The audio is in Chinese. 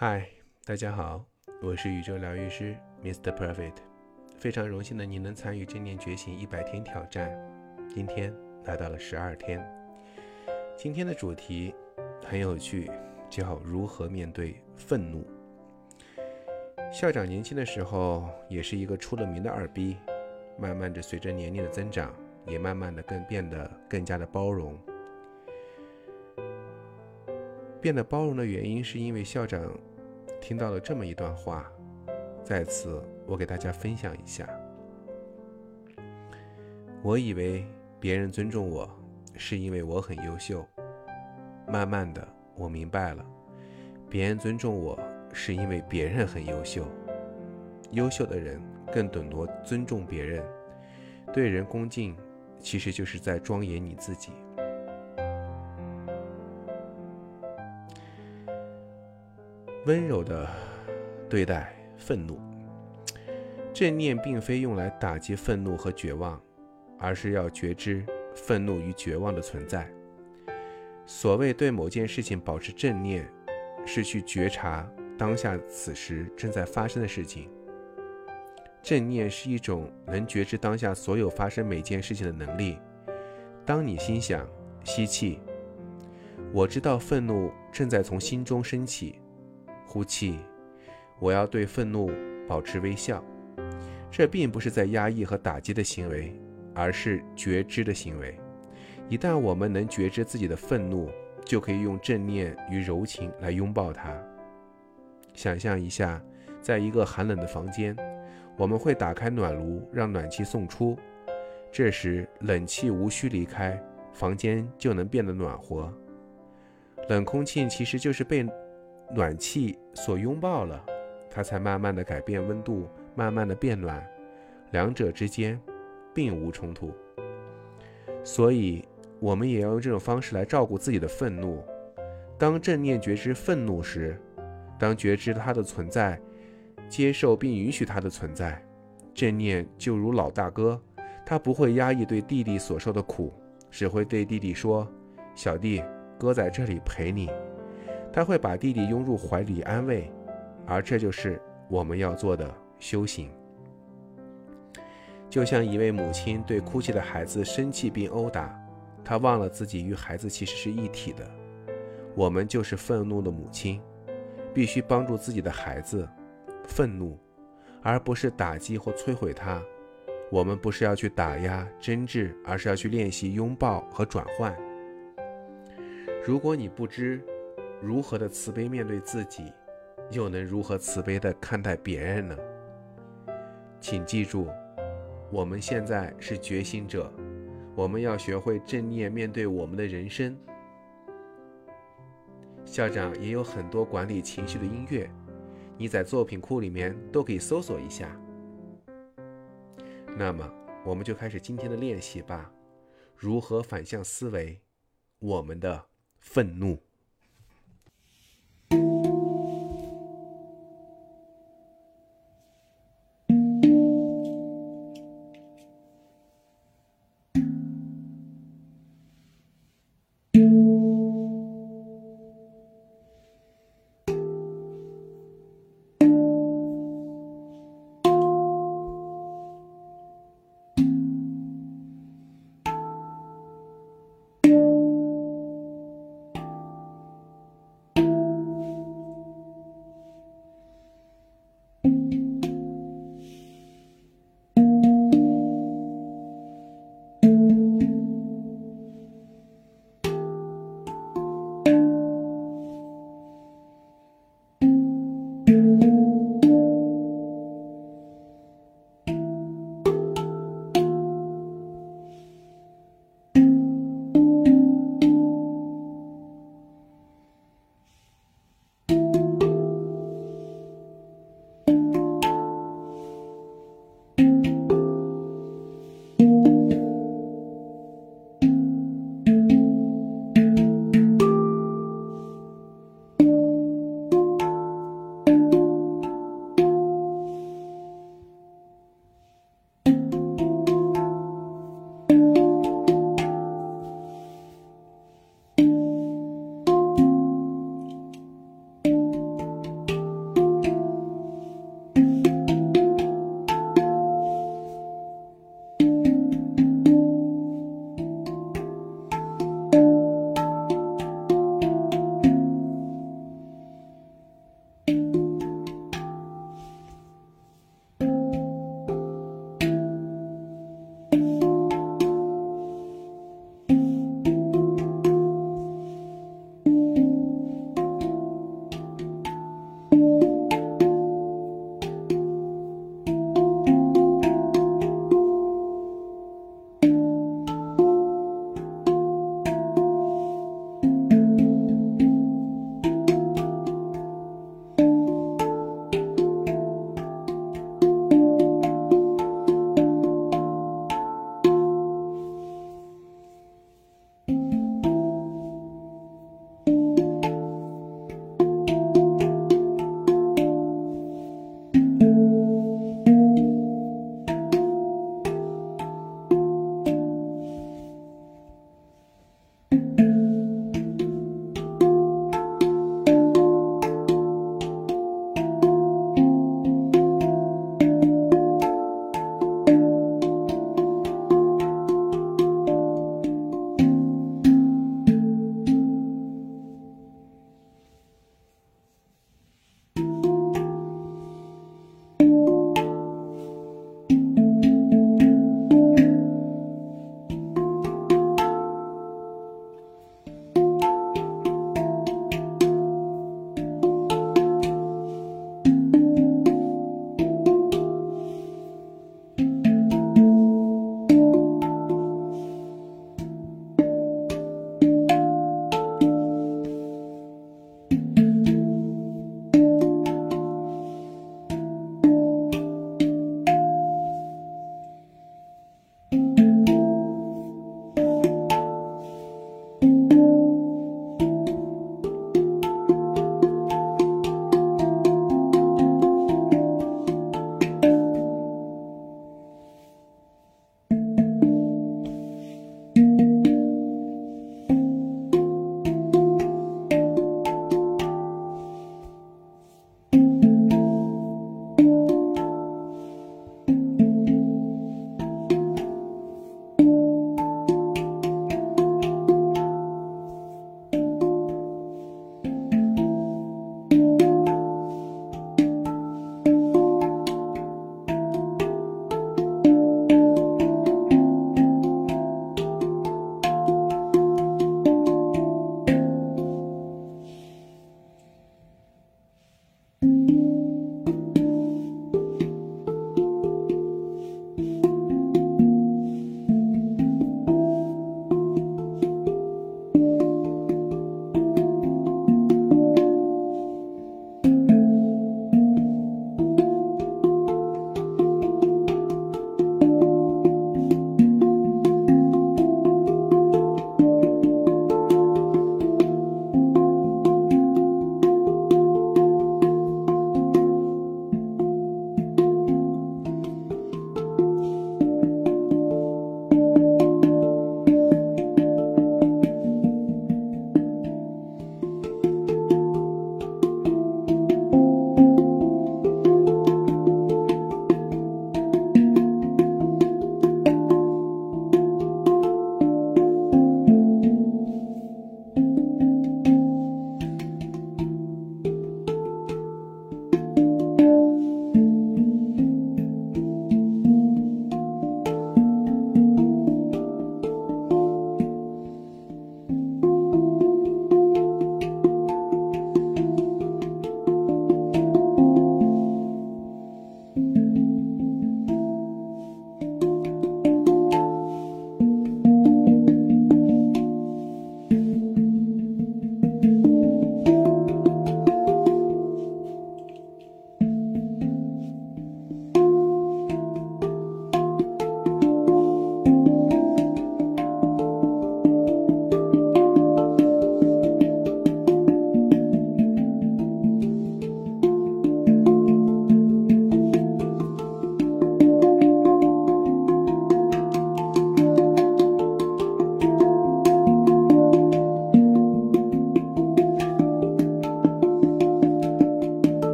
嗨，大家好，我是宇宙疗愈师 Mr. Perfect，非常荣幸的您能参与正念觉醒一百天挑战，今天来到了十二天。今天的主题很有趣，叫如何面对愤怒。校长年轻的时候也是一个出了名的二逼，慢慢的随着年龄的增长，也慢慢的更变得更加的包容。变得包容的原因是因为校长。听到了这么一段话，在此我给大家分享一下。我以为别人尊重我，是因为我很优秀。慢慢的，我明白了，别人尊重我是因为别人很优秀。优秀的人更懂得尊重别人，对人恭敬，其实就是在庄严你自己。温柔的对待愤怒，正念并非用来打击愤怒和绝望，而是要觉知愤怒与绝望的存在。所谓对某件事情保持正念，是去觉察当下此时正在发生的事情。正念是一种能觉知当下所有发生每件事情的能力。当你心想吸气，我知道愤怒正在从心中升起。呼气，我要对愤怒保持微笑。这并不是在压抑和打击的行为，而是觉知的行为。一旦我们能觉知自己的愤怒，就可以用正念与柔情来拥抱它。想象一下，在一个寒冷的房间，我们会打开暖炉，让暖气送出。这时，冷气无需离开，房间就能变得暖和。冷空气其实就是被。暖气所拥抱了，它才慢慢的改变温度，慢慢的变暖，两者之间并无冲突。所以，我们也要用这种方式来照顾自己的愤怒。当正念觉知愤怒时，当觉知它的存在，接受并允许它的存在，正念就如老大哥，他不会压抑对弟弟所受的苦，只会对弟弟说：“小弟，哥在这里陪你。”他会把弟弟拥入怀里安慰，而这就是我们要做的修行。就像一位母亲对哭泣的孩子生气并殴打，他忘了自己与孩子其实是一体的。我们就是愤怒的母亲，必须帮助自己的孩子愤怒，而不是打击或摧毁他。我们不是要去打压、争执，而是要去练习拥抱和转换。如果你不知，如何的慈悲面对自己，又能如何慈悲的看待别人呢？请记住，我们现在是觉醒者，我们要学会正念面对我们的人生。校长也有很多管理情绪的音乐，你在作品库里面都可以搜索一下。那么，我们就开始今天的练习吧。如何反向思维我们的愤怒？